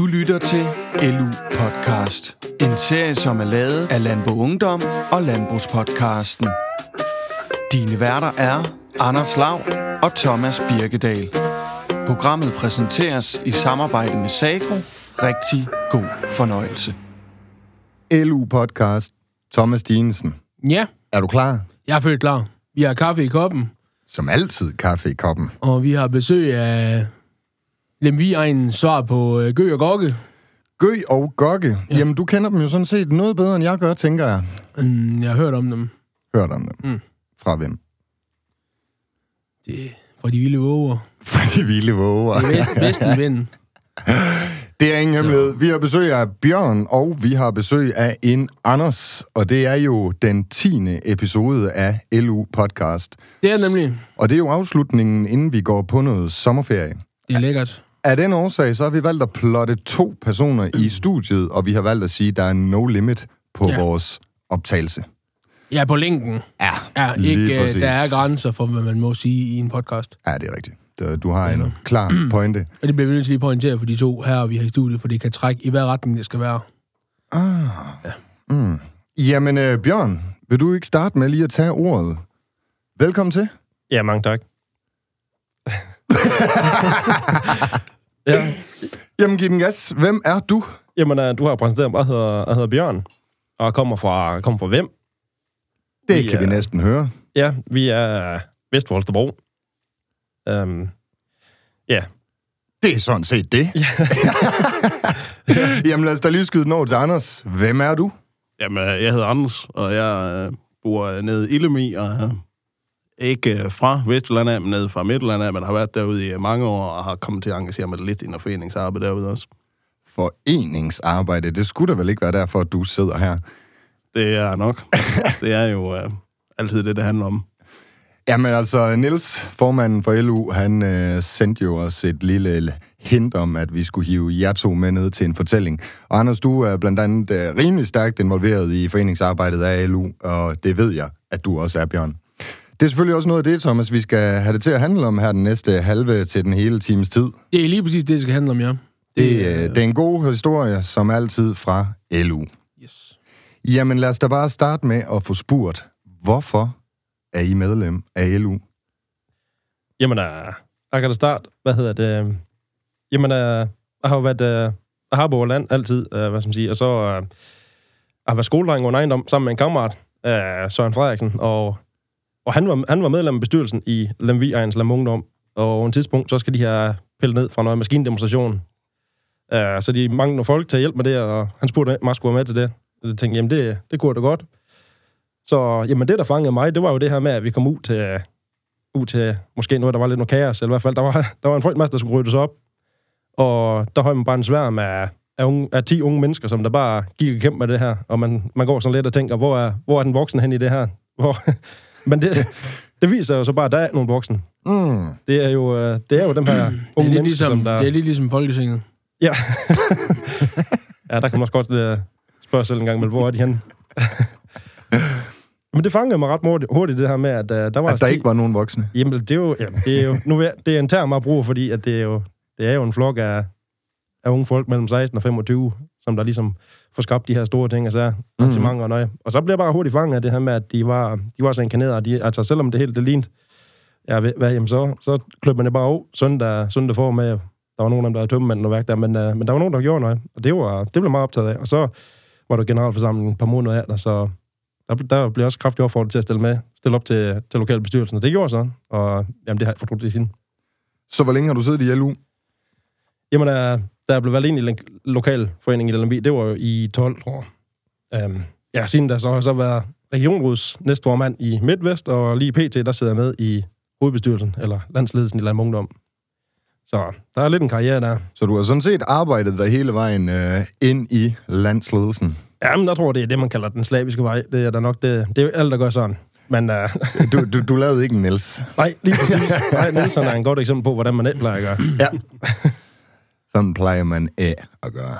Du lytter til LU Podcast. En serie, som er lavet af Landbo Ungdom og Landbrugspodcasten. Dine værter er Anders Lav og Thomas Birkedal. Programmet præsenteres i samarbejde med Sagro. Rigtig god fornøjelse. LU Podcast. Thomas Dinesen. Ja, Er du klar? jeg er følt klar. Vi har kaffe i koppen, Som altid kaffe i koppen. og vi har besøg af Lemvi egen svar på øh, Gø og Gokke. Gø og Gokke. Ja. Jamen, du kender dem jo sådan set noget bedre, end jeg gør, tænker jeg. Mm, jeg har hørt om dem. Hørt om dem. Mm. Fra hvem? Det fra de vilde våger. Fra de vilde våger. Det er vest- Vesten vind. Det er ingen hemmelighed. Vi har besøg af Bjørn, og vi har besøg af en Anders. Og det er jo den tiende episode af LU Podcast. Det er nemlig. Og det er jo afslutningen, inden vi går på noget sommerferie. Det er lækkert. Af den årsag, så har vi valgt at plotte to personer i studiet, og vi har valgt at sige, at der er no limit på ja. Ja. vores optagelse. Ja, på linken. Ja, Ja, ikke, øh, præcis. der er grænser for, hvad man må sige i en podcast. Ja, det er rigtigt. Du- har en klar pointe. Og det bliver vi nødt til at pointere for de to her, vi har i studiet, for det kan trække i hver retning, det skal være. Jamen, øh, Bjørn, vil du ikke starte med lige at tage ordet? Velkommen til. Ja, mange tak. ja, Jamen, giv den gas. Hvem er du? jamen, uh, du har præsenteret mig. Jeg hedder, jeg hedder Bjørn, og jeg kommer fra, kommer fra hvem? Det Vi kan vi er- næsten høre. Ja, vi er vest for Holstebro. Um, ja, Det er sådan set det. Jamen, lad os da lige skyde den over til Anders. Hvem er du? Jamen, øh, jeg hedder Anders, og jeg øh, bor øh, nede i Illemi, og ikke fra Vestjylland af, men nede fra Midtjylland af, men har været derude i mange år, og har kommet til at engagere mig lidt i noget foreningsarbejde derude også. Foreningsarbejde. Det skulle da vel ikke være derfor, at du sidder her. Det er nok. det er jo øh, altid det, det handler om. Jamen altså, Niels, formanden for LU, han øh, sendte jo os et lille hint om, at vi skulle hive jer to med ned til en fortælling. Og Anders, du er blandt andet øh, rimelig stærkt involveret i foreningsarbejdet af LU, og det ved jeg, at du også er, Bjørn. Det er selvfølgelig også noget af det, Thomas, vi skal have det til at handle om her den næste halve til den hele times tid. Det er lige præcis det, det skal handle om, ja. Det, øh, det er en god historie, som altid fra LU. Yes. Jamen lad os da bare starte med at få spurgt, hvorfor er I medlem af LU? jamen, uh, jeg kan da starte. Hvad hedder det? Jamen, uh, jeg har jo været... Jeg har boet land altid, hvad skal man sige, og så jeg har været skoledreng under ejendom sammen med en kammerat, Søren Frederiksen, og, og han, var, han var medlem af bestyrelsen i Lemvi Ejens Lam Ungdom, og på et tidspunkt, så skal de her pillet ned fra noget maskindemonstration. Uh, så de mangler nogle folk til at hjælpe med det, og han spurgte, om jeg skulle være med til det. Og jeg tænkte, jamen det, det kunne jeg da godt. Så jamen det, der fangede mig, det var jo det her med, at vi kom ud til, ud til måske noget, der var lidt noget kaos, eller i hvert fald, der var, der var en frygtmasse, der skulle ryddes op. Og der højde man bare en sværm af, af, unge, af 10 unge mennesker, som der bare gik og kæmpe med det her. Og man, man går sådan lidt og tænker, hvor er, hvor er den voksne hen i det her? Hvor, men det, det viser jo så bare, at der er nogle voksne. Mm. Det er jo, øh, det er jo dem her Det er, unge lidt mennesker, ligesom, som der... det er lidt ligesom Folketinget. Ja. ja, der kan man også godt uh, spørge selv en gang, men hvor er de henne? men det fangede mig ret hurtigt, hurtigt det her med, at uh, der var... At der ikke var nogen voksne. Jamen, det er jo, ja, det er jo nu, er- det er en term, jeg bruger, fordi at det, er jo, det er jo en flok af, af unge folk mellem 16 og 25, som der ligesom får skabt de her store ting, og så arrangementer og nøje. Og så bliver jeg bare hurtigt fanget af det her med, at de var, de var så inkarnerede, og de, altså selvom det hele det lignede, ja, hvad, jamen så, så kløb man det bare af søndag, søndag for med, der var nogen af dem, der havde tømmemand og værk der, men, uh, men der var nogen, der gjorde noget, og det, var, det blev meget optaget af. Og så var der generalforsamling et par måneder af, så der, der blev også kraftigt opfordret til at stille med, stille op til, til lokalbestyrelsen, og det gjorde så, og jamen, det har jeg fortrudt det siden. Så hvor længe har du siddet i LU? Jamen, da, da jeg blev valgt ind i forening i Lemby, det var jo i 12 år. Um, ja, siden da så har jeg så været regionråds næstformand i Midtvest, og lige pt. der sidder jeg med i hovedbestyrelsen, eller landsledelsen i Land Ungdom. Så der er lidt en karriere der. Så du har sådan set arbejdet der hele vejen øh, ind i landsledelsen. Jamen, jeg tror, det er det, man kalder den slaviske vej. Det er da nok det. Det er alt, der gør sådan. Men uh, Du, du, du lavede ikke en Niels. nej, lige præcis. Nej, Nielsen er en godt eksempel på, hvordan man ikke plejer at gøre. Ja. Sådan plejer man af at gøre.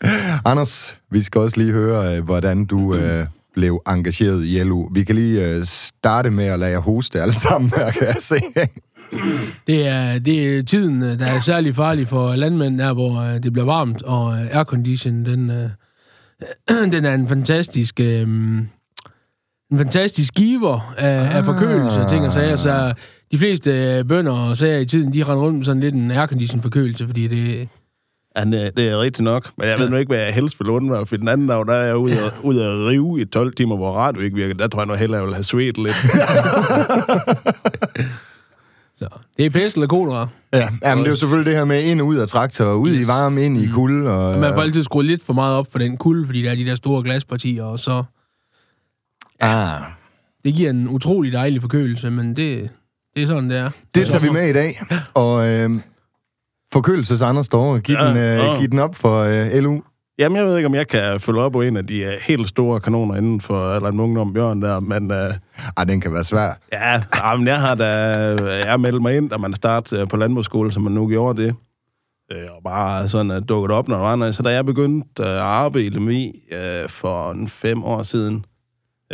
Anders, vi skal også lige høre, øh, hvordan du øh, blev engageret i LU. Vi kan lige øh, starte med at lade jer hoste alle sammen her, kan jeg se. Det er, det er tiden, øh, der er særlig farlig for landmænd, der hvor øh, det bliver varmt, og øh, aircondition, den, øh, den er en fantastisk... Øh, en fantastisk giver af, af forkølelse og ting og sager, så de fleste øh, bønder og sager i tiden, de render rundt med sådan lidt en aircondition forkølelse, fordi det, Ja, det er rigtigt nok. Men jeg ved nu ikke, hvad jeg helst vil undvære. For den anden dag, der er jeg ude, og, ude at rive i 12 timer, hvor radio ikke virker. Der tror jeg nu hellere, jeg vil have svedt lidt. så, det er pest eller kolera. Ja, ja men det er jo selvfølgelig det her med ind og ud af traktor, ud yes. i varme, ind i kulde. Og, Man får altid skruet lidt for meget op for den kulde, fordi der er de der store glaspartier, og så... ah, Det giver en utrolig dejlig forkølelse, men det, det er sådan, det er. det tager vi med i dag. Og øh, forkølelses Anders Storre, giv, Ja, den, øh, ja. giv den op for øh, LU. Jamen, jeg ved ikke, om jeg kan følge op på en af de uh, helt store kanoner inden for Allan Ungdom Bjørn der, men uh, Ej, den kan være svær. ja, jamen, jeg har da jeg meldt mig ind, da man startede uh, på landbrugsskole, som man nu gjorde det. Uh, og bare sådan uh, dukket op, når der var noget. Så da jeg begyndte uh, at arbejde i Lemvi uh, for en fem år siden,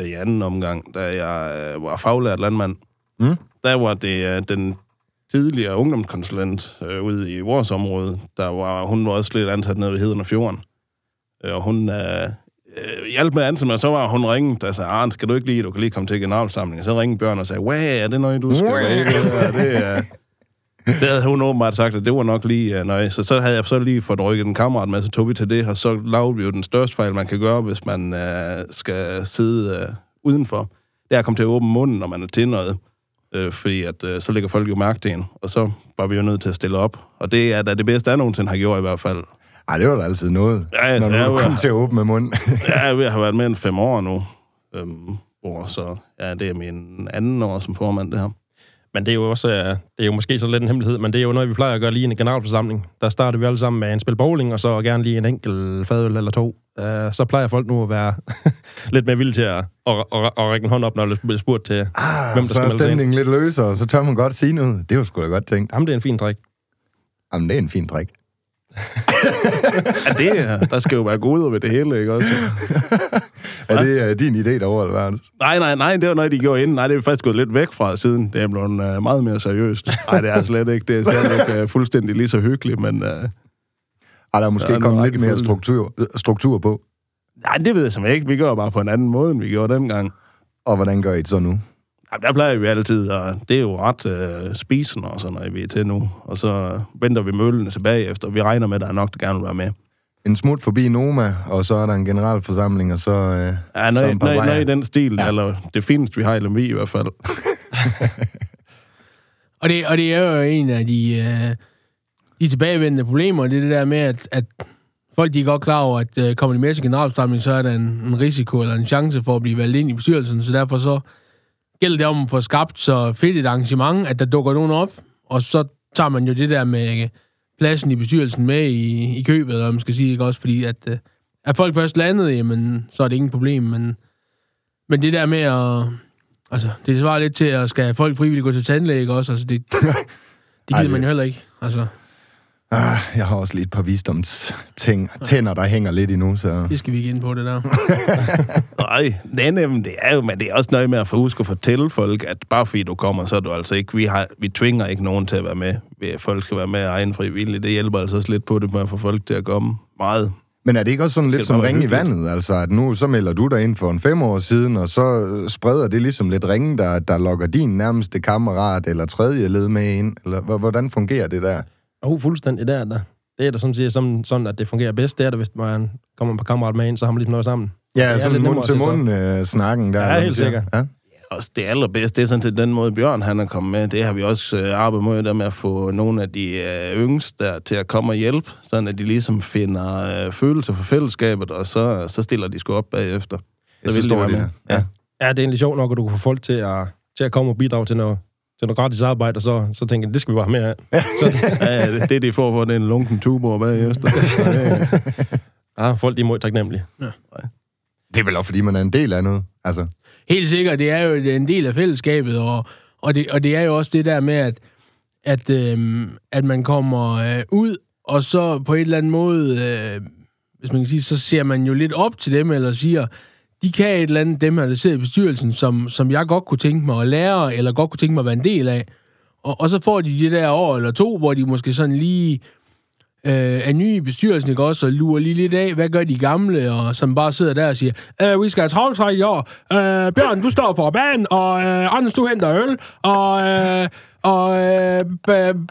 uh, i anden omgang, da jeg uh, var faglært landmand, Mm. Der var det uh, den tidligere ungdomskonsulent øh, ude i vores område, der var, hun var også lidt ansat nede ved Heden og Fjorden. Øh, og hun øh, øh, hjalp med at ansætte mig, så var hun ringet og sagde, Arne, skal du ikke lige, du kan lige komme til generalsamling. Og så ringede Bjørn og sagde, hvad er det noget, du skal Wow. Ja, det, er, det havde hun åbenbart sagt, at det var nok lige øh, nøje. Så så havde jeg så lige fået rykket en kammerat med, så tog vi til det, og så lavede vi jo den største fejl, man kan gøre, hvis man øh, skal sidde øh, udenfor. Det er at komme til at åbne munden, når man er til noget. Øh, fordi at, øh, så lægger folk jo mærke til en. Og så var vi jo nødt til at stille op. Og det er da det bedste, jeg nogensinde har gjort i hvert fald. Ej, det var da altid noget, Ja, når jeg du kom til at åbne munden. Jeg ved at have været med en fem år nu. Øhm, hvor så, ja, det er min anden år som formand, det her. Men det er jo også, øh, det er jo måske så lidt en hemmelighed, men det er jo noget, vi plejer at gøre lige i en generalforsamling. Der starter vi alle sammen med en spil bowling, og så gerne lige en enkelt fadøl eller to. Uh, så plejer folk nu at være lidt mere villige til at, at, at, at række en hånd op, når der bliver spurgt til, Ah, hvem der så skal er sig ind. stemningen lidt løsere, så tør man godt sige noget. Det var sgu da godt tænkt. Jamen, det er en fin træk. Jamen, det er en fin drik. Ja, det er, der skal jo være goder ved det hele, ikke også? Er det uh, din idé derovre, eller hvad? Nej, nej, nej, det var noget, de gjorde inden. Nej, det er faktisk gået lidt væk fra siden. Det er blevet uh, meget mere seriøst. Nej, det er slet ikke. Det er stadigvæk uh, fuldstændig lige så hyggeligt, men... Uh, Ej, der er måske Der er kommet lidt mere struktur, struktur på. nej, det ved jeg simpelthen ikke. Vi gør bare på en anden måde, end vi gjorde dengang. Og hvordan gør I det så nu? Jamen, der plejer vi altid, og det er jo ret øh, spisende og sådan noget, vi er til nu. Og så venter vi møllene tilbage efter. Vi regner med, at der er nok, der gerne vil være med. En smut forbi Noma, og så er der en generalforsamling, og så... Uh, Ja, så noget, bajer. noget i den stil, ja. eller det fineste, vi har i Lemvi i hvert fald. Og det, og det er jo en af de, øh, de tilbagevendende problemer, det er det der med, at, at folk de er godt klar over, at øh, kommer de med til generalforsamling, så er der en, en risiko eller en chance for at blive valgt ind i bestyrelsen, så derfor så gælder det om at få skabt så fedt et arrangement, at der dukker nogen op, og så tager man jo det der med øh, pladsen i bestyrelsen med i, i købet, eller man skal sige, ikke også, fordi at øh, er folk først landet, jamen, så er det ingen problem, men, men det der med at, altså, det svarer lidt til at skal folk frivilligt gå til tandlæge, ikke også, altså det, det Ej, gider det- man jo heller ikke, altså, Ah, jeg har også lige et par visdomsting, tænder, der hænger lidt endnu, så... det skal vi ikke ind på, det der. Nej, nej, nej, men det er jo, men det er også noget med at få huske at fortælle folk, at bare fordi du kommer, så er du altså ikke, vi, har, vi tvinger ikke nogen til at være med. Vi- Folk skal være med af egen frivillig. Det hjælper altså også lidt på det med at få folk til at komme meget. Men er det ikke også sådan lidt det som bare være ring i vandet? Altså, at nu så melder du dig ind for en fem år siden, og så øh, spreder det ligesom lidt ringe, der, der lokker din nærmeste kammerat eller tredje led med ind? Eller hvordan fungerer det der? Og fuldstændig der, der. Det er da sådan, set sådan, sådan, at det fungerer bedst. Det er det, hvis man kommer på kammerat med ind, så har man ligesom noget sammen. Ja, er sådan lidt mund nemmere til at se mund øh, snakken der. Ja, helt siger. sikkert. Ja. Også det allerbedste, det er sådan til den måde, Bjørn han er kommet med. Det har vi også øh, arbejdet med, der med at få nogle af de øh, yngste der til at komme og hjælpe, sådan at de ligesom finder øh, følelse for fællesskabet, og så, så stiller de sgu op bagefter. Jeg vil de det. med. Ja. Ja. Ja, det er egentlig sjovt nok, at du kan få folk til at, til at komme og bidrage til noget, til noget gratis arbejde, og så, så tænker jeg, det skal vi bare have mere af. ja, det, det de får for den lunken tubo bagefter. Ja, folk de er meget taknemmelige. Det er vel også, fordi man er en del af noget. Altså, Helt sikkert, det er jo en del af fællesskabet, og, og, det, og det er jo også det der med, at, at, øhm, at man kommer øh, ud, og så på et eller andet måde, øh, hvis man kan sige, så ser man jo lidt op til dem, eller siger, de kan et eller andet, dem her, der sidder i bestyrelsen, som, som jeg godt kunne tænke mig at lære, eller godt kunne tænke mig at være en del af. Og, og så får de det der år eller to, hvor de måske sådan lige øh, er nye i bestyrelsen, ikke også, og lurer lige lidt af, hvad gør de gamle, og som bare sidder der og siger, øh, vi skal have travltræk i år, øh, Bjørn, du står for banen, og øh, Anders, du henter øl, og... Øh, og øh,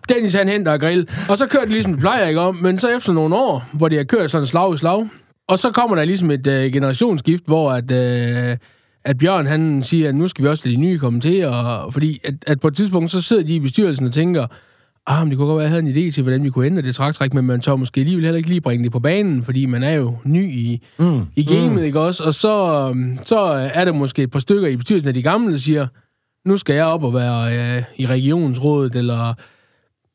Dennis han henter grill. Og så kører det ligesom det plejer, ikke om? Men så efter nogle år, hvor de har kørt sådan slag i slag, og så kommer der ligesom et øh, generationsskift, hvor at, øh, at Bjørn han siger, at nu skal vi også lade de nye komme til, og, fordi at, at på et tidspunkt, så sidder de i bestyrelsen og tænker, ah, men det kunne godt være, at jeg havde en idé til, hvordan vi kunne ændre det træktræk, men man tør måske alligevel heller ikke lige bringe det på banen, fordi man er jo ny i, mm. i gamet, mm. ikke også? Og så, øhm, så er der måske et par stykker i bestyrelsen af de gamle, der siger, nu skal jeg op og være øh, i regionsrådet, eller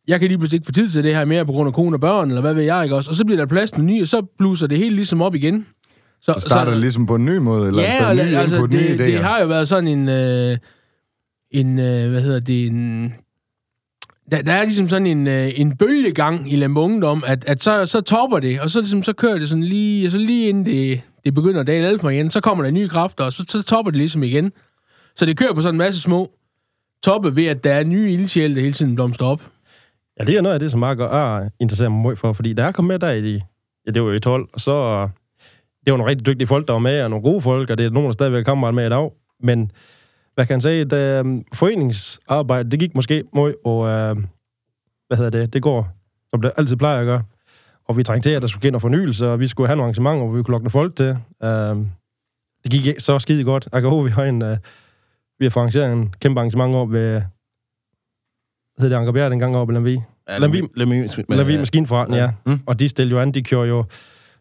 jeg kan lige pludselig ikke få tid til det her mere på grund af kone og børn, eller hvad ved jeg, ikke også? Og så bliver der plads til ny, og så bluser det hele ligesom op igen. Så starter det ligesom på en ny måde, eller ja, ny altså, på det, nye idéer? det har jo været sådan en, øh, en øh, hvad hedder det, en, der, der er ligesom sådan en, øh, en bølgegang i Lembo Ungdom, at, at så, så topper det, og så, ligesom, så kører det sådan lige, og så lige inden det, det begynder at dale alt for igen, så kommer der nye kræfter, og så, så topper det ligesom igen. Så det kører på sådan en masse små toppe ved, at der er nye ildsjæle, der hele tiden blomster op. Ja, det er noget af det, som Mark er interesserer mig meget for, fordi da jeg kom med der i, ja, det var jo i 12, og så, det var nogle rigtig dygtige folk, der var med, og nogle gode folk, og det er nogen, der stadigvæk kommer med i dag. Men, hvad kan jeg sige, det, um, øhm, foreningsarbejde, det gik måske meget, og, uh, øhm, hvad hedder det, det går, som det altid plejer at gøre. Og vi trængte til, at der skulle ind og fornyelse, og vi skulle have nogle arrangementer, hvor vi kunne lokke folk til. Uh, det gik så skide godt. Jeg kan håbe, vi har en, uh, vi har arrangeret en kæmpe arrangement op ved, hed det Anker Bjerg dengang op i Lemvi? Ja, Lemvi, Lemvi, Lemvi Maskinforretning, ja. Mm. Mm. Og de stillede jo an, de kører jo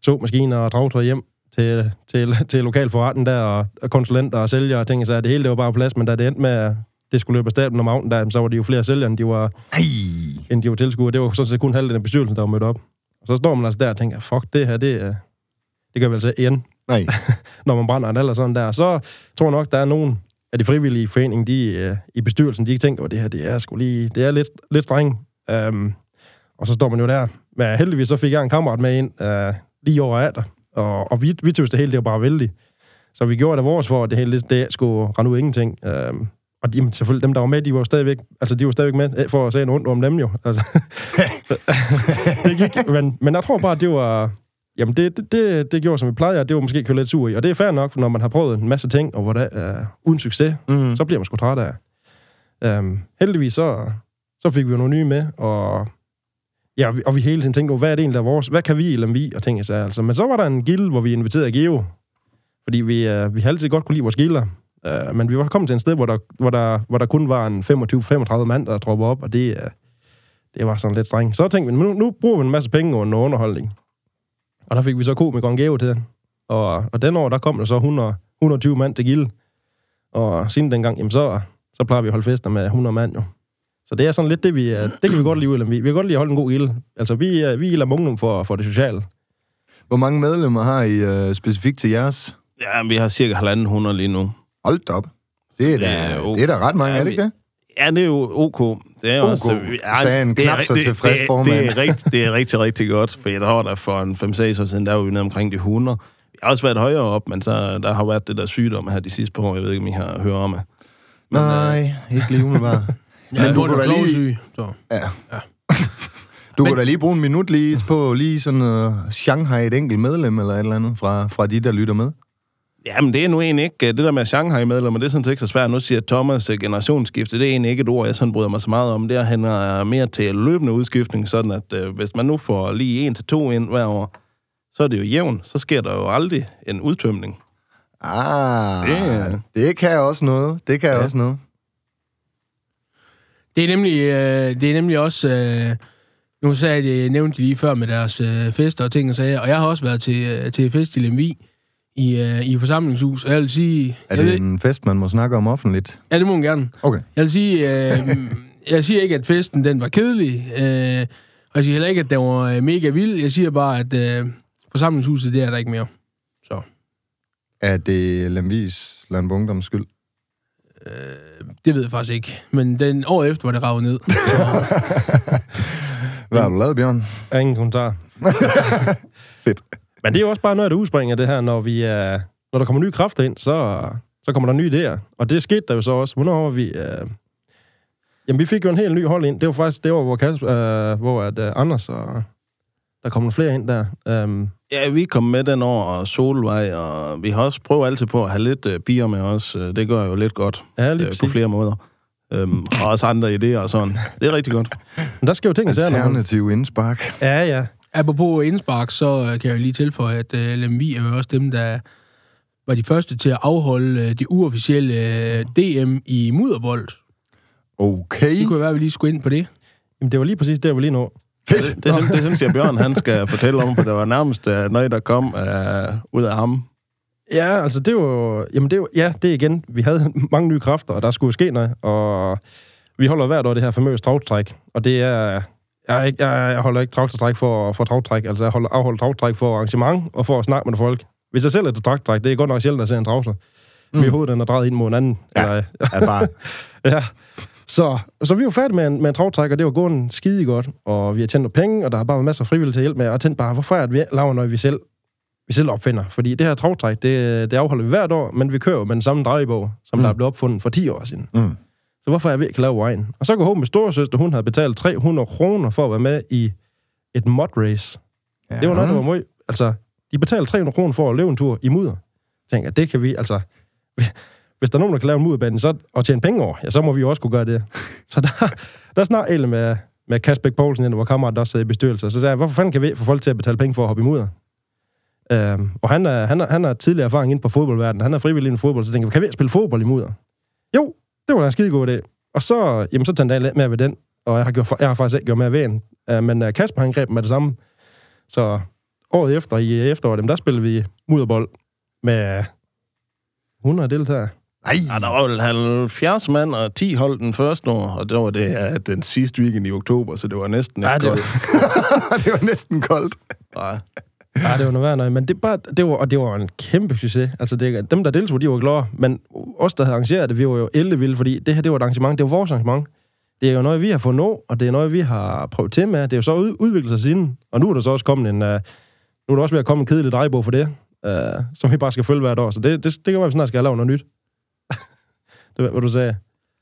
så maskiner og travtøj hjem til, til, til lokal forretning der, og, og konsulenter og sælgere og ting, så det hele det var bare på plads, men da det endte med, at det skulle løbe af staten om aften, der, så var de jo flere sælgere, end de var, Ej. end de var tilskuere. Det var sådan set kun halvdelen af bestyrelsen, der var mødt op. Og så står man altså der og tænker, fuck, det her, det, er- det gør vel så igen, Nej. når man brænder en alder sådan der. Så tror jeg nok, der er nogen af de frivillige i foreningen, de, øh, i bestyrelsen, de tænker, at det her, det er sgu lige, det er lidt, lidt streng. Um, og så står man jo der. Men heldigvis så fik jeg en kammerat med ind uh, lige over af og, og vi, vi tøvs det hele, det var bare vældig. Så vi gjorde det vores for, at det hele det skulle rende ud ingenting. Um, og de, selvfølgelig, dem, der var med, de var stadigvæk, altså, de var stadigvæk med øh, for at sige noget om dem jo. Altså, det gik, men, men jeg tror bare, at det var, Jamen, det, det, det, det gjorde, som vi plejede, og det var måske køre lidt sur i. Og det er fair nok, for når man har prøvet en masse ting, og hvor det er uden succes, Mm. så bliver man sgu træt af. Um, heldigvis så, så fik vi jo nogle nye med, og, ja, og vi- hele tiden tænkte, hvad er det egentlig, der er vores? Hvad kan vi eller vi? Og ting, så, altså. Men så var der en gild, hvor vi inviterede Geo, fordi vi, uh, vi har altid godt kunne lide vores gilder. Uh, men vi var kommet til en sted, hvor der, hvor der, hvor der kun var en 25-35 mand, der troppede op, og det, uh, det var sådan lidt strengt. Så tænkte vi, nu, nu bruger vi en masse penge under underholdning. Og der fik vi så komikeren Geo til. Og, og den år, der kom der så 100, 120 mand til gilde. Og siden dengang, jamen så, så plejer vi at holde fester med 100 mand jo. Så det er sådan lidt det, vi, øh, det kan vi godt lide, eller vi, vi kan godt lide at holde en god gilde. Altså, vi, er- vi er ungdom for, for det sociale. Hvor mange medlemmer har I uh, specifikt til jeres? Ja, vi har cirka halvanden hundrede lige nu. Hold da op. Det er da, Det er jo- det er da ret mange, Ja, er det ikke det? Ja, det er jo ok. Det er også, sagde en knap så tilfreds det, formand. Det er, rigtig, det er rigtig, rigtig godt, for jeg har der for en 5-6 år siden, der var vi nede omkring de 100. Jeg har også været højere op, men så, der har været det der sygdom her de sidste par år. Jeg ved ikke, om I har hørt om det. Men, øh, Nej, ikke lige umiddelbart. Ja, Men du kunne der da lige- klovsyg, så. Du Men- kunne da lige bruge en minut lige på lige sådan uh, Shanghai et enkelt medlem eller et eller andet fra, fra de, der lytter med. Jamen, det er nu egentlig ikke... Det der med Shanghai-medlemmer, det er sådan set ikke så svært. Nu siger Thomas øh, generationsskifte. Det er egentlig ikke et ord, jeg sådan bryder mig så meget om. Det er, at han er mere til løbende udskiftning, sådan at øh, hvis man nu får lige en til to ind hver år, så er det jo jævnt. Så sker der jo aldrig en udtømning. Ah, Det- det, kan også noget. Det kan ja. Også noget. Det er nemlig, øh, det er nemlig også... Øh, nu sagde jeg, det nævnte de lige før med deres øh, fester og ting og sager, og jeg har også været til, øh, til fest i Lemvi i, øh, i forsamlingshus, og jeg vil sige... Er det ved, en fest, man må snakke om offentligt? Ja, det må man gerne. Okay. Jeg vil sige, øh, jeg siger ikke, at festen den var kedelig, øh, og jeg siger heller ikke, at den var øh, mega vild. Jeg siger bare, at øh, forsamlingshuset, det er der ikke mere. Er det Lemvis Landbungdoms skyld? Det ved jeg faktisk ikke. Men den år efter var det ravet ned. Hvad har du lavet, Bjørn? Ingen kommentar. Fedt. Men det er jo også bare noget, der udspringer det her, når, vi er, når der kommer nye kræfter ind, så, så kommer der nye idéer. Og det skete der jo så også. Hvornår var vi... Øh, Jamen, vi fik jo en helt ny hold ind. Det var faktisk det var, hvor, Kasper, øh, hvor at, øh, Anders og der kom nogle flere ind der. Um, Ja, vi kom med den over og Solvej, og vi har også prøvet altid på at have lidt uh, bier med os. Uh, det gør jo lidt godt ja, lige uh, på flere måder. Um, og også andre idéer og sådan. Det er rigtig godt. Men der skal jo ting sager. Alternativ indspark. Ja, ja. Apropos indspark, så øh, kan jeg jo lige tilføje, at uh, LMV er jo også dem, der var de første til at afholde uh, det uofficielle DM i mudderbold. Okay. Det kunne være, at vi lige skulle ind på det. Jamen, det var lige præcis der, vi lige nå. Det, det, det, det synes jeg, Bjørn han skal fortælle om, for det var nærmest uh, noget, der kom uh, ud af ham. Ja, altså det var... Jamen det var, ja, det igen. Vi havde mange nye kræfter, og der skulle ske noget. Og vi holder hvert år det her famøse travtræk. Og det er... Jeg, er ikke, jeg, jeg holder ikke travtræk for, for travtræk. Altså jeg holder, afholder travtræk for arrangement og for at snakke med folk. Hvis jeg selv er til travtræk, det er godt nok sjældent at se en travser. Mm. Min hoved den er drejet ind mod en anden. Ja, eller, ja bare... ja. Så, så vi var færdige med en, med en travtræk, og det var gået skide godt. Og vi har tjent penge, og der har bare været masser af frivillige til at hjælpe med. Og jeg tænkte bare, hvorfor er det, vi laver noget, vi selv, vi selv opfinder? Fordi det her travtræk, det, det afholder vi hvert år, men vi kører jo med den samme drejebog, som mm. der er blevet opfundet for 10 år siden. Mm. Så hvorfor er jeg ved at lave vejen? Og så går håbe med storesøster, hun havde betalt 300 kroner for at være med i et mod race. Ja. Det var noget, der var meget... Altså, de betalte 300 kroner for at løbe en tur i mudder. Jeg tænker, det kan vi, altså hvis der er nogen, der kan lave en mudderbane så, og tjene penge over, ja, så må vi jo også kunne gøre det. Så der, der er snart el med, med Kasbæk Poulsen, hvor kammeraten også sidder i bestyrelsen. Så sagde jeg, hvorfor fanden kan vi få folk til at betale penge for at hoppe i mudder? Øhm, og han er, han, er, han er tidligere erfaring inden på fodboldverdenen. Han er frivillig inden fodbold, så tænker jeg, kan vi spille fodbold i mudder? Jo, det var en skide god idé. Og så, jamen, så tændte jeg lidt mere ved den, og jeg har, gjort, jeg har faktisk ikke gjort mere ved den. Øh, men uh, Kasper, han greb med det samme. Så året efter, i efteråret, der spillede vi mudderbold med 100 deltagere. Nej. Ja, der var vel 70 mand og 10 hold den første år, og det var det ja, den sidste weekend i oktober, så det var næsten ja, det, var... det var næsten koldt. Nej. Ja, det var noget værd, men det, bare, det, var, og det var en kæmpe succes. Altså, det, dem, der deltog, de var glade, men os, der havde arrangeret det, vi var jo vilde, fordi det her, det var et arrangement, det var vores arrangement. Det er jo noget, vi har fået nå, og det er noget, vi har prøvet til med. Det er jo så udviklet sig siden, og nu er der så også kommet en... Uh, nu er der også ved at komme en kedelig drejebog for det, uh, som vi bare skal følge hvert år. Så det, det, det kan være, at vi snart skal have lavet noget nyt. det var, hvad du sagde.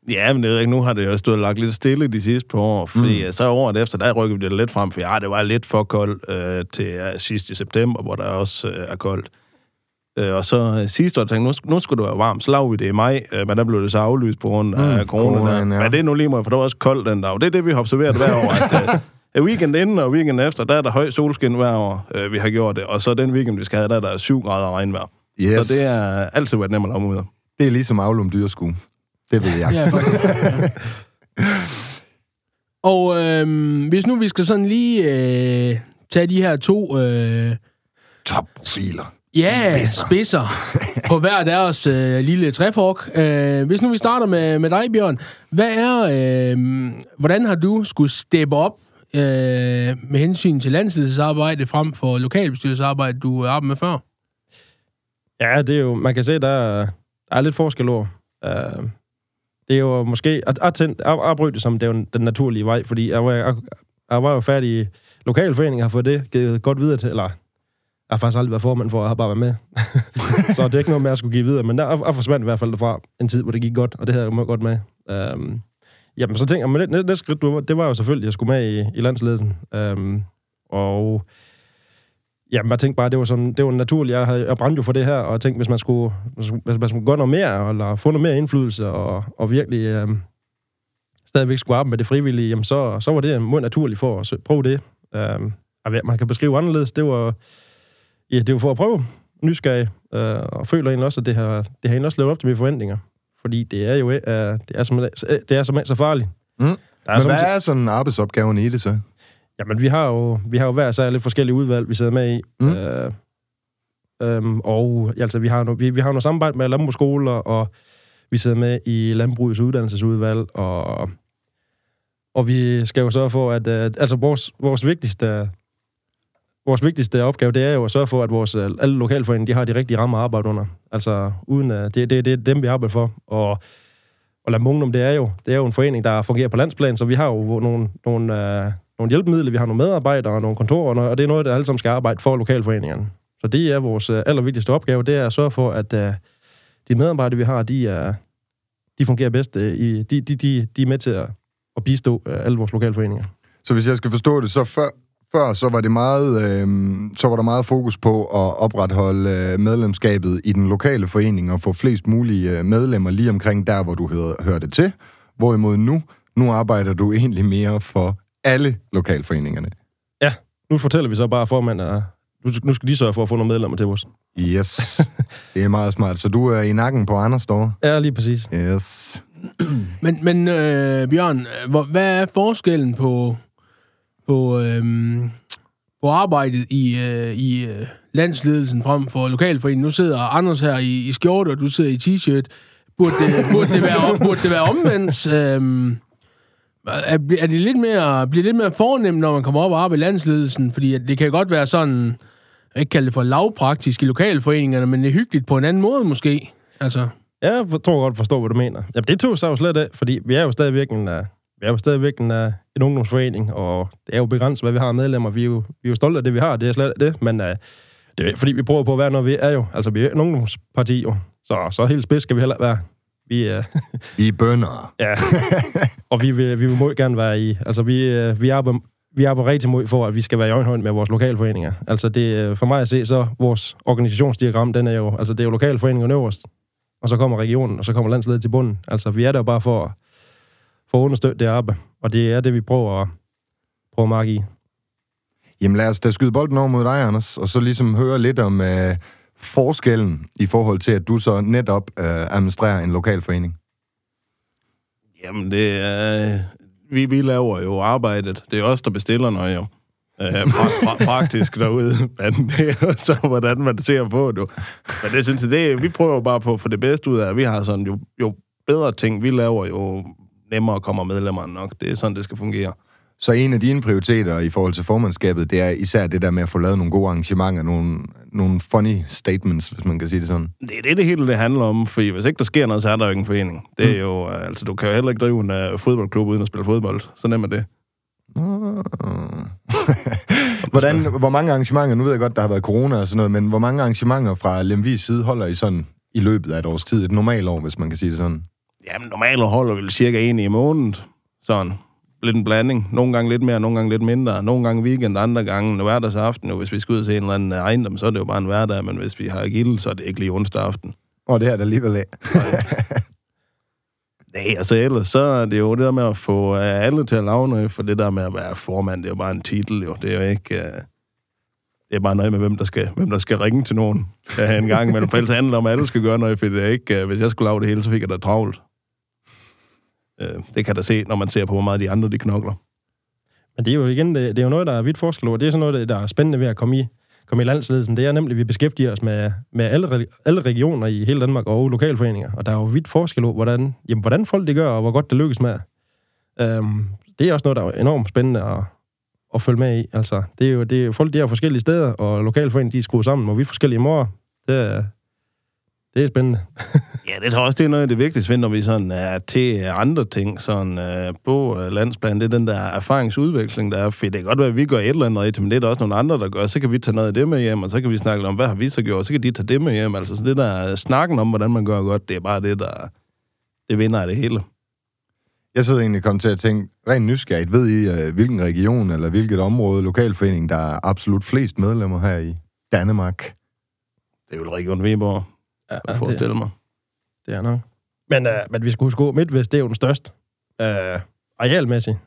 Ja, men det er ikke, nu har det jo stået lagt lidt stille de sidste par år, fordi mm. så året efter, der rykker vi det lidt frem, for ja, det var lidt for koldt øh, til ja, sidst i september, hvor der også øh, er koldt. Øh, og så øh, sidste år tænkte nu, nu skulle det være varmt, så lavede vi det i maj, øh, men der blev det så aflyst på grund af mm, corona. corona ja. Men det er nu lige meget, for det var også koldt den dag. Det er det, vi har observeret hver år, at øh, weekend inden og weekend efter, der er der høj solskin hver år, øh, vi har gjort det. Og så den weekend, vi skal have, der er der 7 grader regnvejr. Yes. Så det er altid været nemt at lave ud Det er ligesom aflum dyrsku. Det ved jeg. ja, Og øh, hvis nu vi skal sådan lige øh, tage de her to... Øh, Top-profiler. Ja, spidser, spidser på hver deres øh, lille træfork. Øh, hvis nu vi starter med, med dig, Bjørn. Hvad er, øh, hvordan har du skulle steppe op øh, med hensyn til landsledelsesarbejde frem for lokalbestyrelsesarbejde, du arbejdede med før? Ja, det er jo, man kan se, der er, der er lidt forskel over. Uh, det er jo måske, at, at, at afbryde det som det er jo den naturlige vej, fordi jeg var, jeg, jeg var jo færdig i lokalforeningen, har fået det givet godt videre til, eller jeg har faktisk aldrig været formand for, jeg har bare været med. så det er ikke noget med, at jeg skulle give videre, men der, jeg forsvandt i hvert fald derfra en tid, hvor det gik godt, og det havde jeg godt med. Øhm, jamen, så tænker jeg, men næste, næste skridt, det var jo selvfølgelig, at jeg skulle med i, i landsledelsen. Øhm, og Jamen, jeg tænkte bare, det var, sådan, det var naturligt. Jeg, havde, jeg brændte jo for det her, og jeg tænkte, hvis man skulle, hvis man skulle gøre noget mere, eller få noget mere indflydelse, og, og virkelig øh, stadigvæk skulle arbejde med det frivillige, jamen så, så var det meget naturligt for at prøve det. Øh, man kan beskrive anderledes. Det var, ja, det var for at prøve nysgerrig, øh, og føler egentlig også, at det har, det har egentlig også levet op til mine forventninger. Fordi det er jo øh, det er som, det er som så farligt. Mm. Der er Men hvad er sådan arbejdsopgaven i det så? Jamen, vi har jo, vi har jo hver særlig lidt forskellige udvalg, vi sidder med i. Mm. Øh, øhm, og altså, vi har, no, vi, vi har noget samarbejde med landbrugsskoler, og vi sidder med i landbrugets uddannelsesudvalg, og, og vi skal jo sørge for, at øh, altså vores, vores vigtigste vores vigtigste opgave, det er jo at sørge for, at vores, øh, alle lokalforeninger, de har de rigtige rammer at arbejde under. Altså, uden, uh, det, det, det er dem, vi arbejder for. Og, og Lamungdom, det er jo, det er jo en forening, der fungerer på landsplan, så vi har jo nogle, nogle, øh, nogle hjælpemidler, vi har nogle medarbejdere og nogle kontorer, og det er noget, der alle sammen skal arbejde for lokalforeningerne. Så det er vores øh, allervigtigste opgave, det er at sørge for, at øh, de medarbejdere, vi har, de, er, de fungerer bedst. Øh, i, de, de, de, de er med til at at bistå øh, alle vores lokalforeninger. Så hvis jeg skal forstå det, så før, før så var det meget, øh, så var der meget fokus på at opretholde øh, medlemskabet i den lokale forening og få flest mulige øh, medlemmer lige omkring der, hvor du hører, hører det til. Hvorimod nu, nu arbejder du egentlig mere for alle lokalforeningerne. Nu fortæller vi så bare formand, at nu, nu skal de sørge for at få nogle medlemmer til os. Yes, det er meget smart. Så du er i nakken på Anders Store? Ja, lige præcis. Yes. Men, men øh, Bjørn, hvor, hvad er forskellen på, på, øhm, på arbejdet i, øh, i øh, landsledelsen frem for lokalforeningen? Nu sidder Anders her i, i skjorte, og du sidder i t-shirt. Burde det, burde det, være, burde det være omvendt? Øhm, er, er det lidt mere, bliver det lidt mere fornemt, når man kommer op og arbejder i landsledelsen? Fordi at det kan godt være sådan, jeg ikke kalde det for lavpraktisk i lokalforeningerne, men det er hyggeligt på en anden måde måske. Altså, Ja, jeg tror godt forstå, hvad du mener. Ja, det tog sig jo slet af, fordi vi er jo stadigvæk en, øh, vi er jo stadigvæk en, uh, en ungdomsforening, og det er jo begrænset, hvad vi har medlemmer. Vi er jo, vi er jo stolte af det, vi har, det er slet det, men uh, det er, fordi vi prøver på at være, når vi er jo, altså vi er en ungdomsparti jo, så, så helt spids skal vi heller være. Vi, uh, Vi er bønder. ja, og vi vil, vi vil må gerne være i, altså vi, vi arbejder, vi arbejder rigtig mod for, at vi skal være i øjenhøjde med vores lokalforeninger. Altså det, øh, for mig at se, så vores organisationsdiagram, den er jo, altså det er jo lokalforeningen øverst, og så kommer regionen, og så kommer landsledet til bunden. Altså, vi er der bare for, for at understøtte det arbejde, og det er det, vi prøver at, prøver at marke i. Jamen lad os da skyde bolden over mod dig, Anders, og så ligesom høre lidt om øh, forskellen i forhold til, at du så netop øh, administrerer en lokalforening. Jamen, det er... Vi, vi laver jo arbejdet. Det er os, der bestiller noget jo. Øh, pra- pra- praktisk derude. Men det er så, hvordan man ser på det. Men det synes jeg, det, vi prøver bare på at få det bedste ud af. Vi har sådan jo, jo bedre ting, vi laver, jo nemmere kommer medlemmerne nok. Det er sådan, det skal fungere. Så en af dine prioriteter i forhold til formandskabet, det er især det der med at få lavet nogle gode arrangementer, nogle, nogle funny statements, hvis man kan sige det sådan. Det er det, det hele det handler om, for hvis ikke der sker noget, så er der jo ingen forening. Det er jo, øh, altså, du kan jo heller ikke drive en uh, fodboldklub uden at spille fodbold. Så nemt er det. Hvordan, hvor mange arrangementer, nu ved jeg godt, der har været corona og sådan noget, men hvor mange arrangementer fra Lemvis side holder I sådan i løbet af et års tid? Et normalt år, hvis man kan sige det sådan. Jamen, normalt holder vi cirka en i måneden. Sådan. Lidt en blanding. Nogle gange lidt mere, nogle gange lidt mindre. Nogle gange weekend, andre gange hverdagsaften. Jo, hvis vi skal ud til en eller anden ejendom, så er det jo bare en hverdag. Men hvis vi har gilde, så er det ikke lige onsdag aften. Og det er der alligevel af. Nej, altså ellers, så er det jo det der med at få øh, alle til at lave noget, for det der med at være formand, det er jo bare en titel, jo. Det er jo ikke... Uh, det er bare noget med, hvem der skal, hvem der skal ringe til nogen uh, en gang imellem. For ellers handler det om, at alle skal gøre noget, for det er ikke... Uh, hvis jeg skulle lave det hele, så fik jeg da travlt. Øh, det kan der se, når man ser på, hvor meget de andre de knokler. Men det er jo igen, det, det er jo noget, der er vidt forskel over. Det er sådan noget, der er spændende ved at komme i, komme i landsledelsen. Det er nemlig, at vi beskæftiger os med, med alle, alle regioner i hele Danmark og lokalforeninger. Og der er jo vidt forskel over, hvordan, jamen, hvordan folk det gør, og hvor godt det lykkes med. Øhm, det er også noget, der er enormt spændende at, at følge med i. Altså, det er jo, det er, jo- folk de er forskellige steder, og lokalforeninger de er skruet sammen, og vi er forskellige måder. Det er, det er spændende. Ja, det tror også, det er noget af det vigtigste, når vi sådan er til andre ting, sådan uh, på uh, landsplan, det er den der erfaringsudveksling, der er, for det kan godt være, at vi gør et eller andet rigtigt, men det er der også nogle andre, der gør, så kan vi tage noget af det med hjem, og så kan vi snakke om, hvad har vi så gjort, så kan de tage det med hjem, altså så det der snakken om, hvordan man gør godt, det er bare det, der det vinder af det hele. Jeg sidder egentlig kommet til at tænke, rent nysgerrigt, ved I, øh, hvilken region eller hvilket område, lokalforening, der er absolut flest medlemmer her i Danmark? Det er jo Region Viborg, Ja, jeg forestiller mig. Det er nok. Men, uh, men vi skal huske, at Midtvest, det er jo den største. Uh, arealmæssigt.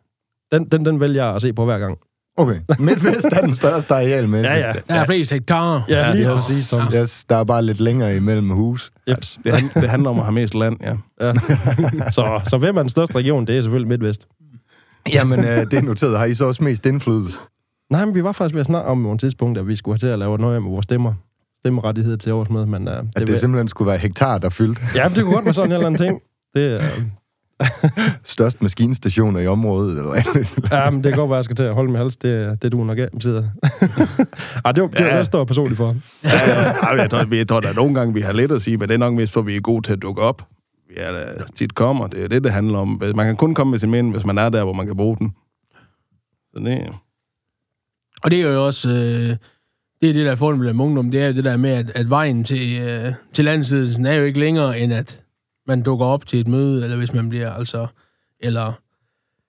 Den, den, den vælger jeg at se på hver gang. Okay, MidtVest er den største arealmæssigt. Ja, ja. der er flest hektar. Ja, lige Yes, præcis, Thomas. yes, der er bare lidt længere imellem hus. Jeps. Det, han, det handler om at have mest land, ja. Ja. så, så hvem er den største region? Det er selvfølgelig Midtvest. Jamen, øh, det er noteret. Har I så også mest indflydelse? Nej, men vi var faktisk ved at snakke om nogle tidspunkt, at vi skulle have til at lave noget med vores stemmer. Stemmerettigheder til årsmødet, men uh, det, At det vil- simpelthen skulle være hektar, der fyldte Ja, det kunne godt være sådan en eller anden ting. Det, uh, størst maskinstationer i området. Eller ja, men det kan godt være, at jeg skal til at holde med hals. Det, det du nok af, sidder. Ej, det, var, det, Ja. det står jeg personligt for. ja, ja jeg, tror, jeg tror, der er nogle gange, vi har lidt at sige, men det er nok mest, for vi er gode til at dukke op. Vi er da tit kommer, det er det, det handler om. Man kan kun komme med sin mening, hvis man er der, hvor man kan bruge den. Så det, Og det er jo også... Øh, det er det, der er fornemt med ungdom, det er jo det der med, at, at vejen til, øh, til landsledelsen er jo ikke længere, end at man dukker op til et møde, eller hvis man bliver altså... Eller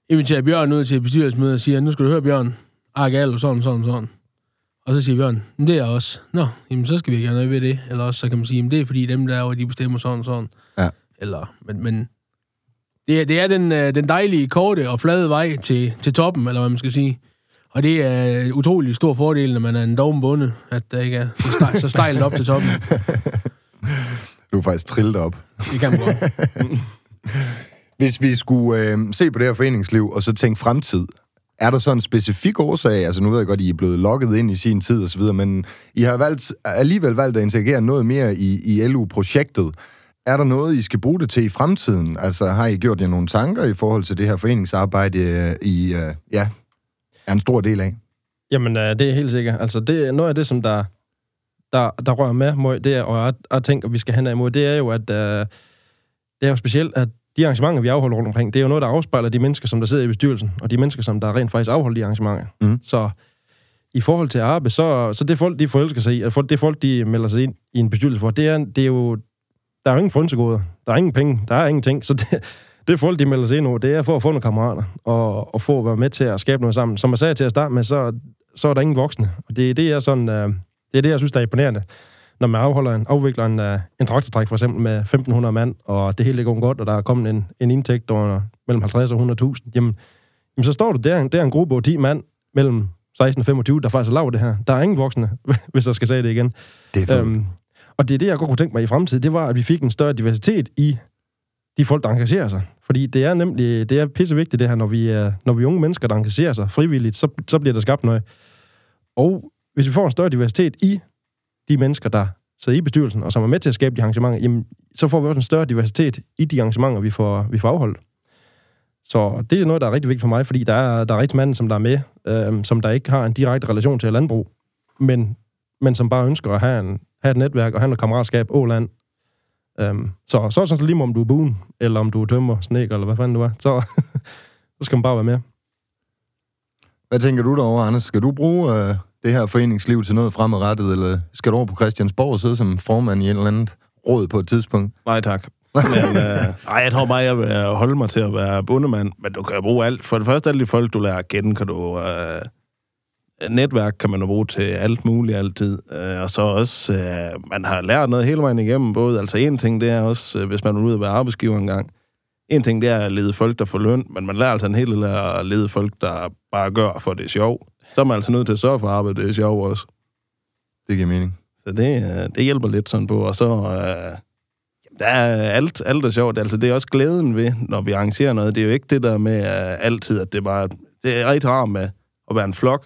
inviterer Bjørn ud til et bestyrelsesmøde og siger, nu skal du høre, Bjørn, Argal og sådan, sådan, sådan. Og så siger Bjørn, men det er også. Nå, jamen så skal vi gøre noget ved det. Eller også så kan man sige, men det er fordi dem der, de bestemmer sådan, sådan. Ja. Eller, men, men det er, det er den, øh, den dejlige, korte og flade vej til, til toppen, eller hvad man skal sige. Og det er en utrolig stor fordel, når man er en doven bonde, at der ikke er så, stej, så stejlt op til toppen. Du er faktisk trillet op. Det kan man godt. Hvis vi skulle øh, se på det her foreningsliv, og så tænke fremtid, er der så en specifik årsag? Altså nu ved jeg godt, I er blevet lukket ind i sin tid og så videre, men I har valgt, alligevel valgt at integrere noget mere i, i LU-projektet. Er der noget, I skal bruge det til i fremtiden? Altså har I gjort jer nogle tanker i forhold til det her foreningsarbejde, I øh, ja, er en stor del af? Jamen, øh, det er helt sikkert. Altså, det er noget af det, som der, der, der rører med mig, det og jeg, jeg tænker, vi skal hen imod, det er jo, at øh, det er jo specielt, at de arrangementer, vi afholder rundt omkring, det er jo noget, der afspejler de mennesker, som der sidder i bestyrelsen, og de mennesker, som der rent faktisk afholder de arrangementer. Mhm. Så i forhold til arbejde, så, så det folk, de forelsker sig i, at folk, det folk, de melder sig ind i en bestyrelse for, det er, det er jo, der er jo ingen frynsegoder, der er ingen penge, der er ingenting, så det, det folk, de melder sig ind nu, det er for at få nogle kammerater, og, og få at være med til at skabe noget sammen. Som jeg sagde til at starte med, så, så er der ingen voksne, og det er det, jeg sådan, øh, det er det, jeg synes, der er imponerende når man afholder en, afvikler en, uh, en traktortræk for eksempel med 1.500 mand, og det hele går godt, og der er kommet en, en indtægt over mellem 50 og 100.000, jamen, jamen, så står du der, der er en gruppe på 10 mand mellem 16 og 25, der faktisk har lavet det her. Der er ingen voksne, hvis jeg skal sige det igen. Det er. Øhm, og det er det, jeg godt kunne tænke mig i fremtiden, det var, at vi fik en større diversitet i de folk, der engagerer sig. Fordi det er nemlig, det er pissevigtigt det her, når vi er, når vi er unge mennesker, der engagerer sig frivilligt, så, så bliver der skabt noget. Og hvis vi får en større diversitet i de mennesker, der sidder i bestyrelsen, og som er med til at skabe de arrangementer, jamen, så får vi også en større diversitet i de arrangementer, vi får, vi får afholdt. Så det er noget, der er rigtig vigtigt for mig, fordi der er, der er rigtig mange, som der er med, øh, som der ikke har en direkte relation til landbrug, men, men som bare ønsker at have, en, have et netværk og have noget kammeratskab åland. Um, så, så er det sådan lige om du er buen, eller om du er tømmer, snæk, eller hvad fanden du er, så, så skal man bare være med. Hvad tænker du derovre, Anders? Skal du bruge øh, det her foreningsliv til noget fremadrettet, eller skal du over på Christiansborg og sidde som formand i et eller andet råd på et tidspunkt? Nej, tak. Men, øh, ej, jeg tror bare, jeg vil holde mig til at være bundemand, men du kan bruge alt. For det første, alle de folk, du lærer at kende, kan du... Øh, netværk kan man jo bruge til alt muligt altid. Øh, og så også, øh, man har lært noget hele vejen igennem, både, altså en ting, det er også, øh, hvis man er ude at være arbejdsgiver engang, en ting, det er at lede folk, der får løn, men man lærer altså en hel del at lede folk, der bare gør, for det er sjov. Så er man altså nødt til at sørge for at arbejde, det er sjov også. Det giver mening. Så det, øh, det hjælper lidt sådan på. Og så, øh, der er alt, alt er sjovt. Altså, det er også glæden ved, når vi arrangerer noget. Det er jo ikke det der med uh, altid, at det bare... Det er rigtig rart med at være en flok,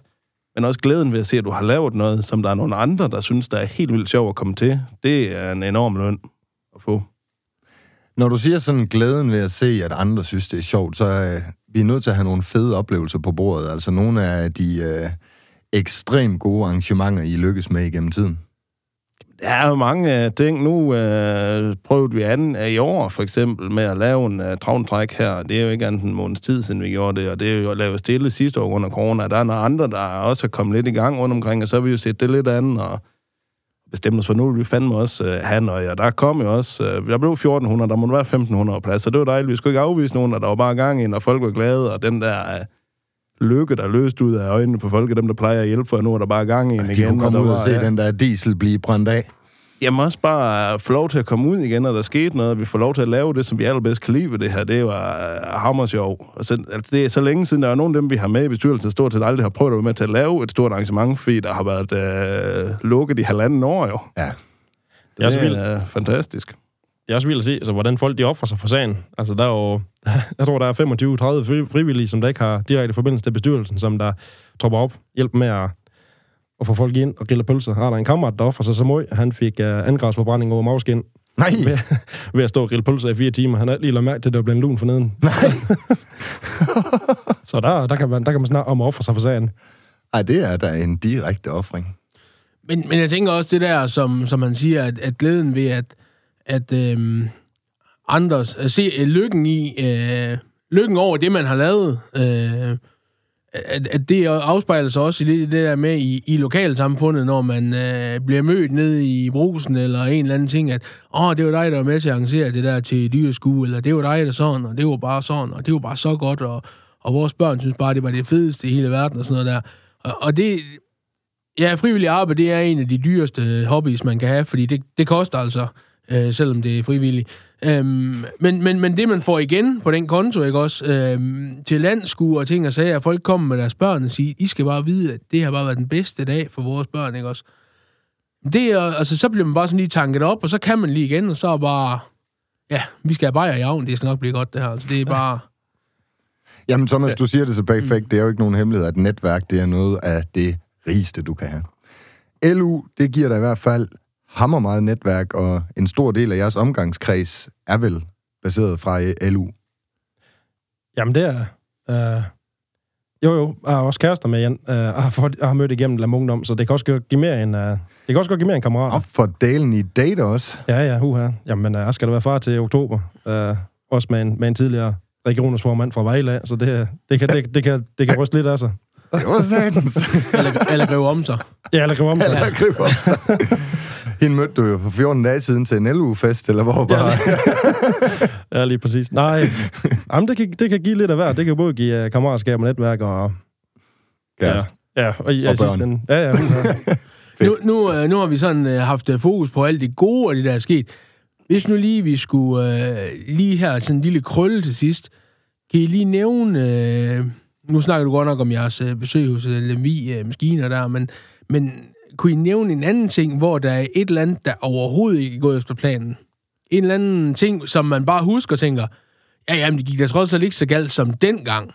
men også glæden ved at se, at du har lavet noget, som der er nogle andre, der synes, der er helt vildt sjovt at komme til. Det er en enorm løn at få. Når du siger sådan glæden ved at se, at andre synes, det er sjovt, så er vi er nødt til at have nogle fede oplevelser på bordet. Altså nogle af de øh, ekstremt gode arrangementer, I lykkes med igennem tiden. Der er jo mange uh, ting. Nu uh, prøvede vi anden uh, i år, for eksempel, med at lave en uh, travntræk her. Det er jo ikke andet en måneds tid, siden vi gjorde det, og det er jo lavet stille sidste år under corona. Der er nogle andre, der også er kommet lidt i gang rundt omkring, og så har vi jo set det lidt andet, og bestemt os for nu, vil vi fandme også uh, have noget. Og der kom jo også, uh, der blev 1400, der måtte være 1500 plads, så det var dejligt. Vi skulle ikke afvise nogen, og der var bare gang ind, og folk var glade, og den der uh, lykke, der løst ud af øjnene på folk, dem der plejer at hjælpe, for nu er der bare gang i en De igen. kunne komme og ud og se ja. den der diesel blive brændt af. Jamen også bare få lov til at komme ud igen, og der skete noget. Vi får lov til at lave det, som vi allerbedst kan lide ved det her. Det var uh, hammersjov. Og så, altså, det er så længe siden, der er nogen af dem, vi har med i bestyrelsen, der stort set aldrig har prøvet at være med til at lave et stort arrangement, fordi der har været uh, lukket i halvanden år jo. Ja. Det er også vildt. uh, fantastisk. Det er også vildt at se, altså, hvordan folk de offrer sig for sagen. Altså, der er jo, jeg tror, der er 25-30 fri- frivillige, som der ikke har direkte forbindelse til bestyrelsen, som der tropper op, hjælper med at, at få folk ind og grille pølser. Har der en kammerat, der offrer sig så meget, han fik uh, angrebsforbrænding over magskin Nej, ved, ved at stå og grille pølser i fire timer. Han har lige lagt mærke til, at det var blevet lun for neden. nej. Så der, der, kan man, der kan man snakke om at ofre sig for sagen. Ej, det er da en direkte offring. Men, men jeg tænker også det der, som, som man siger, at, at glæden ved, at, at øh, andres, at se øh, lykken i, øh, lykken over det, man har lavet, øh, at, at det afspejler sig også i det, det der med i, i lokalsamfundet, når man øh, bliver mødt ned i brusen eller en eller anden ting, at åh, det var dig, der var med til at arrangere det der til dyreskue, eller det var dig, der sådan, og det var bare sådan, og det var bare så godt, og, og vores børn synes bare, det var det fedeste i hele verden og sådan noget der. Og, og det, ja, frivillig arbejde, det er en af de dyreste hobbies, man kan have, fordi det, det koster altså, øh, selvom det er frivilligt. Øhm, men, men, men det, man får igen på den konto, ikke også, øhm, til landskue og ting og sager, at folk kommer med deres børn og siger, I skal bare vide, at det har bare været den bedste dag for vores børn, ikke også? Det er, altså, så bliver man bare sådan lige tanket op, og så kan man lige igen, og så er bare, ja, vi skal have bajer i avn, det skal nok blive godt, det her. Altså, det er bare... Jamen, Thomas, du siger det så perfekt. Det er jo ikke nogen hemmelighed, at netværk, det er noget af det rigeste, du kan have. LU, det giver dig i hvert fald hammer meget netværk, og en stor del af jeres omgangskreds er vel baseret fra øh, LU. Jamen, det er... Øh, jo, jo. Jeg har også kærester med, Jan. Øh, jeg, har fået, jeg har mødt igennem Lam Ungdom, så det kan også godt give mere en... Øh, det kan også godt give mere en kammerat. Og for dalen i date også. Ja, ja, huha. Jamen, øh, jeg skal da være far til oktober. Øh, også med en, med en tidligere regionsformand fra Vejle, af, så det, det, kan, det, det, kan, det kan ryste lidt af sig. Det var satans. Eller, eller gribe om sig. Ja, eller gribe om sig. Eller grib op sig. Hende mødte du jo for 14 dage siden til en LU-fest, eller hvor bare... Ja, lige præcis. Nej, Jamen, det, kan, det kan give lidt af hver. Det kan både give uh, kammeratskab og netværk og... Ja, ja og, ja, Og børn. ende. Ja, ja. Nu, nu, øh, nu har vi sådan øh, haft fokus på alt det gode og det, der er sket. Hvis nu lige vi skulle øh, lige her sådan en lille krølle til sidst, kan I lige nævne... Øh, nu snakker du godt nok om jeres øh, besøg hos øh, Lemvi øh, Maskiner der, men, men kunne I nævne en anden ting, hvor der er et eller andet, der overhovedet ikke er gået efter planen? En eller anden ting, som man bare husker og tænker, ja, jamen, det gik da trods alt ikke så galt som dengang.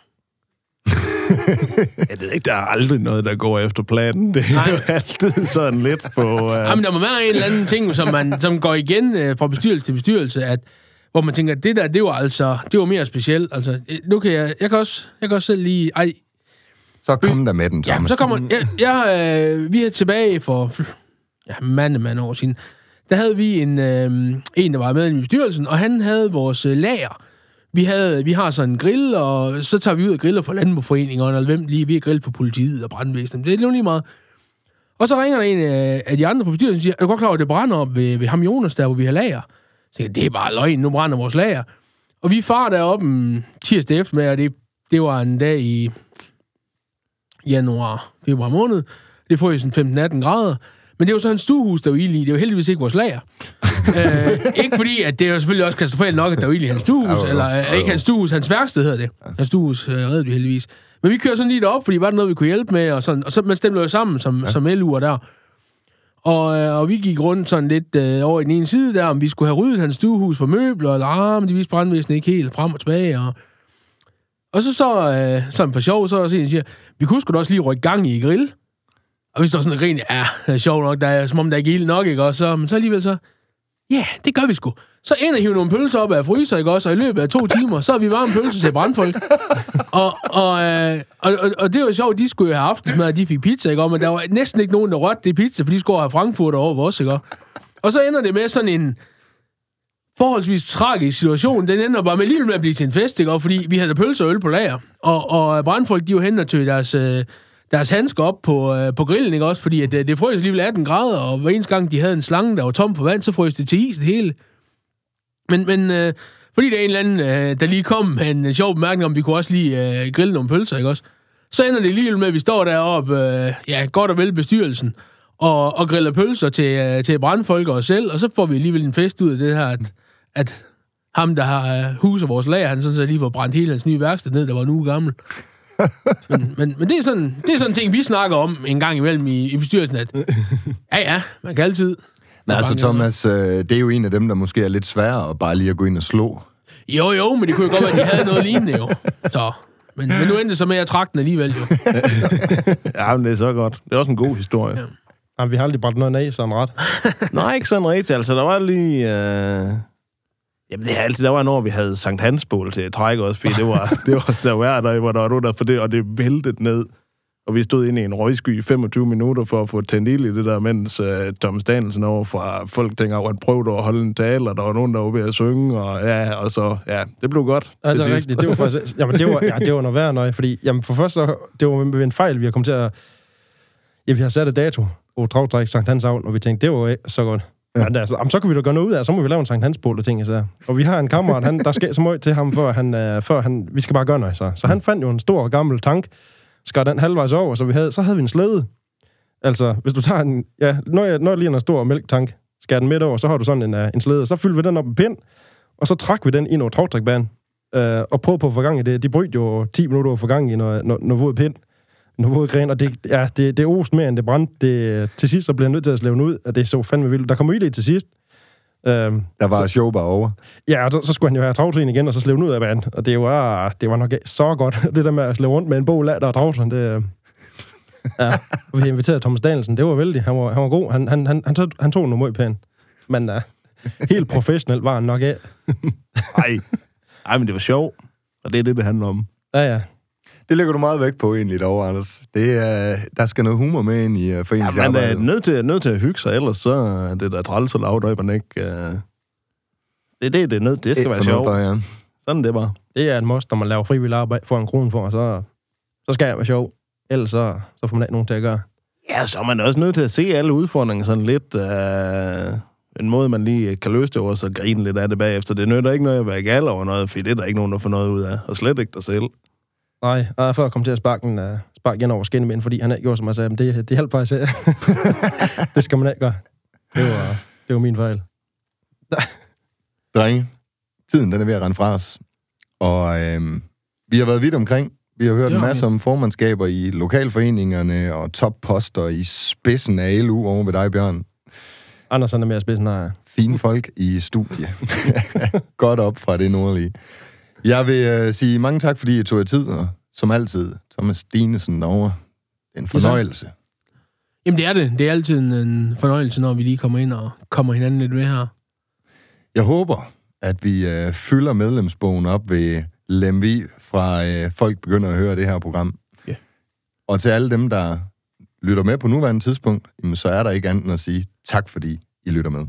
Jeg ved ikke, der er aldrig noget, der går efter planen. Det er jo altid sådan lidt på... Uh... Jamen, der må være en eller anden ting, som, man, som går igen øh, fra bestyrelse til bestyrelse, at, hvor man tænker, det der, det var altså, det var mere specielt. Altså, øh, nu kan jeg, jeg kan også, jeg kan også selv lige, ej, Så kom der med den, ja, Thomas. så kommer, jeg, jeg, øh, vi er tilbage for, ja, mande, mande år siden, der havde vi en, øh, en, der var med i bestyrelsen, og han havde vores øh, lager. Vi, havde, vi har sådan en grill, og så tager vi ud og griller for landboforeningerne, eller hvem lige, vi har grillet for politiet og brandvæsenet. Det er jo lige meget. Og så ringer der en af de andre på bestyrelsen og siger, er du godt klar over, at det brænder op ved, ved ham Jonas, der hvor vi har lager? Så jeg, det er bare løgn, nu brænder vores lager. Og vi far deroppe en tirsdag eftermiddag, og det, det var en dag i januar, februar måned. Det får jo sådan 15-18 grader. Men det var så hans stuehus, der var ild i. Det var heldigvis ikke vores lager. øh, ikke fordi, at det er jo selvfølgelig også katastrofalt nok, at der var ild i hans stuehus. Jo, jo. Eller øh, ikke hans stuehus, hans værksted hedder det. Hans stuehus øh, reddede vi heldigvis. Men vi kører sådan lige derop, fordi var der noget, vi kunne hjælpe med. Og, sådan, og så man stemte jo sammen som, ja. som LU'er der. Og, øh, og vi gik rundt sådan lidt øh, over i den ene side der, om vi skulle have ryddet hans stuehus for møbler, eller ah, men de viste brandvæsenet ikke helt frem og tilbage. Og, og så så, øh, sådan for sjov, så er siger, vi kunne sgu da også lige rykke gang i grill. Og vi står sådan rent, ja, det er sjovt nok, der er, som om der ikke er ild nok, ikke også? Så, men så alligevel så, ja, yeah, det gør vi sgu. Så ind og hive nogle pølser op af fryser, ikke også? Og i løbet af to timer, så har vi varme pølser til brandfolk. og, og, øh, og, og, og, det var sjovt, de skulle jo have aftensmad, og de fik pizza, ikke også? Men der var næsten ikke nogen, der rørte det pizza, for de skulle have Frankfurt over os, ikke også? Og så ender det med sådan en forholdsvis tragisk situation. Den ender bare med alligevel med at blive til en fest, ikke? også? Fordi vi havde pølser og øl på lager. Og, og brandfolk, de jo hen og tøg deres, øh, deres handsker op på, øh, på grillen, ikke også? Fordi at, øh, det frøs alligevel 18 grader, og hver eneste gang, de havde en slange, der var tom for vand, så frøs det til is, det hele. Men, men øh, fordi der er en eller anden, øh, der lige kom med en øh, sjov bemærkning om, vi kunne også lige øh, grille nogle pølser, ikke også? Så ender det alligevel med, at vi står deroppe, øh, ja, godt og vel bestyrelsen, og, og griller pølser til, øh, til brandfolk og os selv, og så får vi alligevel en fest ud af det her, at, at ham, der har øh, huset vores lager, han sådan set lige får brændt hele hans nye værksted ned, der var en uge gammel. men, men, men det, er sådan, det er sådan en ting, vi snakker om en gang imellem i, i bestyrelsen, at ja, ja, man kan altid. Men altså, Thomas, øh, det er jo en af dem, der måske er lidt sværere at bare lige at gå ind og slå. Jo, jo, men det kunne jo godt være, at de havde noget lignende, jo. Så, men, men nu endte det så med, at jeg trak den alligevel, jo. Ja, men det er så godt. Det er også en god historie. Ja. Ja. Jamen, vi har aldrig brændt noget af, sådan ret. Nej, ikke sådan rigtigt. Altså, der var lige... Øh... Jamen, det er altid... Der var en år, vi havde Sankt Hansbål til at trække også, fordi det var, det var der hver dag, hvor der var der for det, og det væltede ned. Og vi stod inde i en røgsky i 25 minutter for at få tændt ild i det der, mens uh, Thomas Danielsen over fra Folketing og han prøvede at holde en tale, og der var nogen, der var ved at synge, og ja, og så, ja, det blev godt. Ja, det til er rigtigt. Det var faktisk... Jamen, det var, ja, det var noget værd nøje, fordi... Jamen, for først, så, det var med en fejl, vi har kommet til at... Ja, vi har sat et dato på travtræk Sankt Hans Avn, og vi tænkte, det var så godt. Men altså, jamen, så kan vi da gøre noget ud af, så må vi lave en Sankt Hans bål og ting. Så. Og vi har en kammerat, han, der skal så meget til ham, før han, øh, før han, vi skal bare gøre noget. Så. så han fandt jo en stor gammel tank, skar den halvvejs over, så, vi havde, så havde vi en slæde. Altså, hvis du tager en, ja, når jeg, når jeg lige en stor mælktank, skærer den midt over, så har du sådan en, uh, en slæde, så fylder vi den op med pind, og så trak vi den ind over travtrækbanen, uh, og prøvede på at få gang i det. De brød jo 10 minutter at få gang i noget, noget, noget våd pind, noget våd gren, og det, ja, det, det ost mere end det brændte. Det, til sidst så blev jeg nødt til at slæve den ud, og det så fandme vildt. Der kom ild i til sidst. Uh, Der var show bare over. Ja, og så, så skulle han jo have travtrin igen, og så slæve den ud af banen. Og det var, det var nok så godt, det der med at slæve rundt med en bog latter og travtrin, det... øh, Ja, og vi inviterede Thomas Danielsen, det var vældig. Han var, han var god. Han, han, han, han, tog, han tog noget meget pænt. Men uh, helt professionelt var han nok af. Ej. Ej, men det var sjovt. Og det er det, det handler om. Ja, ja. Det lægger du meget vægt på egentlig derovre, Anders. Det er, der skal noget humor med ind i uh, Ja, man er foreningsarbejdet. nødt til, nødt til at hygge sig, ellers så er det der træls og lavdøj, man ikke... Uh... Det er det, det er nødt. Det skal være sjovt. ja. Sådan er det bare. Det er en must, når man laver frivillig arbejde for en krone for, så, så skal jeg være sjov. Ellers så, så får man ikke nogen til at gøre. Ja, så er man også nødt til at se alle udfordringer sådan lidt... Uh... En måde, man lige kan løse det over, så grine lidt af det bagefter. Det nytter ikke noget at være gal over noget, for det er der ikke nogen, der får noget ud af. Og slet ikke dig selv. Nej, og før jeg kom til at sparke, den, uh, sparke igen over skinnemænd, fordi han ikke gjorde, som jeg sagde, men det, det hjalp faktisk af. det skal man ikke gøre. Det var, det var min fejl. Drenge, tiden den er ved at rende fra os. Og øhm, vi har været vidt omkring. Vi har hørt en masse om formandskaber i lokalforeningerne og topposter i spidsen af LU over ved dig, Bjørn. Anders han er mere spidsen her. Fine folk i studiet. Godt op fra det nordlige. Jeg vil øh, sige mange tak, fordi I tog jer tid, og som altid, Thomas Stinesen derovre. En fornøjelse. Jamen, det er det. Det er altid en, en fornøjelse, når vi lige kommer ind og kommer hinanden lidt ved her. Jeg håber, at vi øh, fylder medlemsbogen op ved Lemvi, fra øh, folk begynder at høre det her program. Ja. Og til alle dem, der lytter med på nuværende tidspunkt, jamen, så er der ikke andet end at sige tak, fordi I lytter med.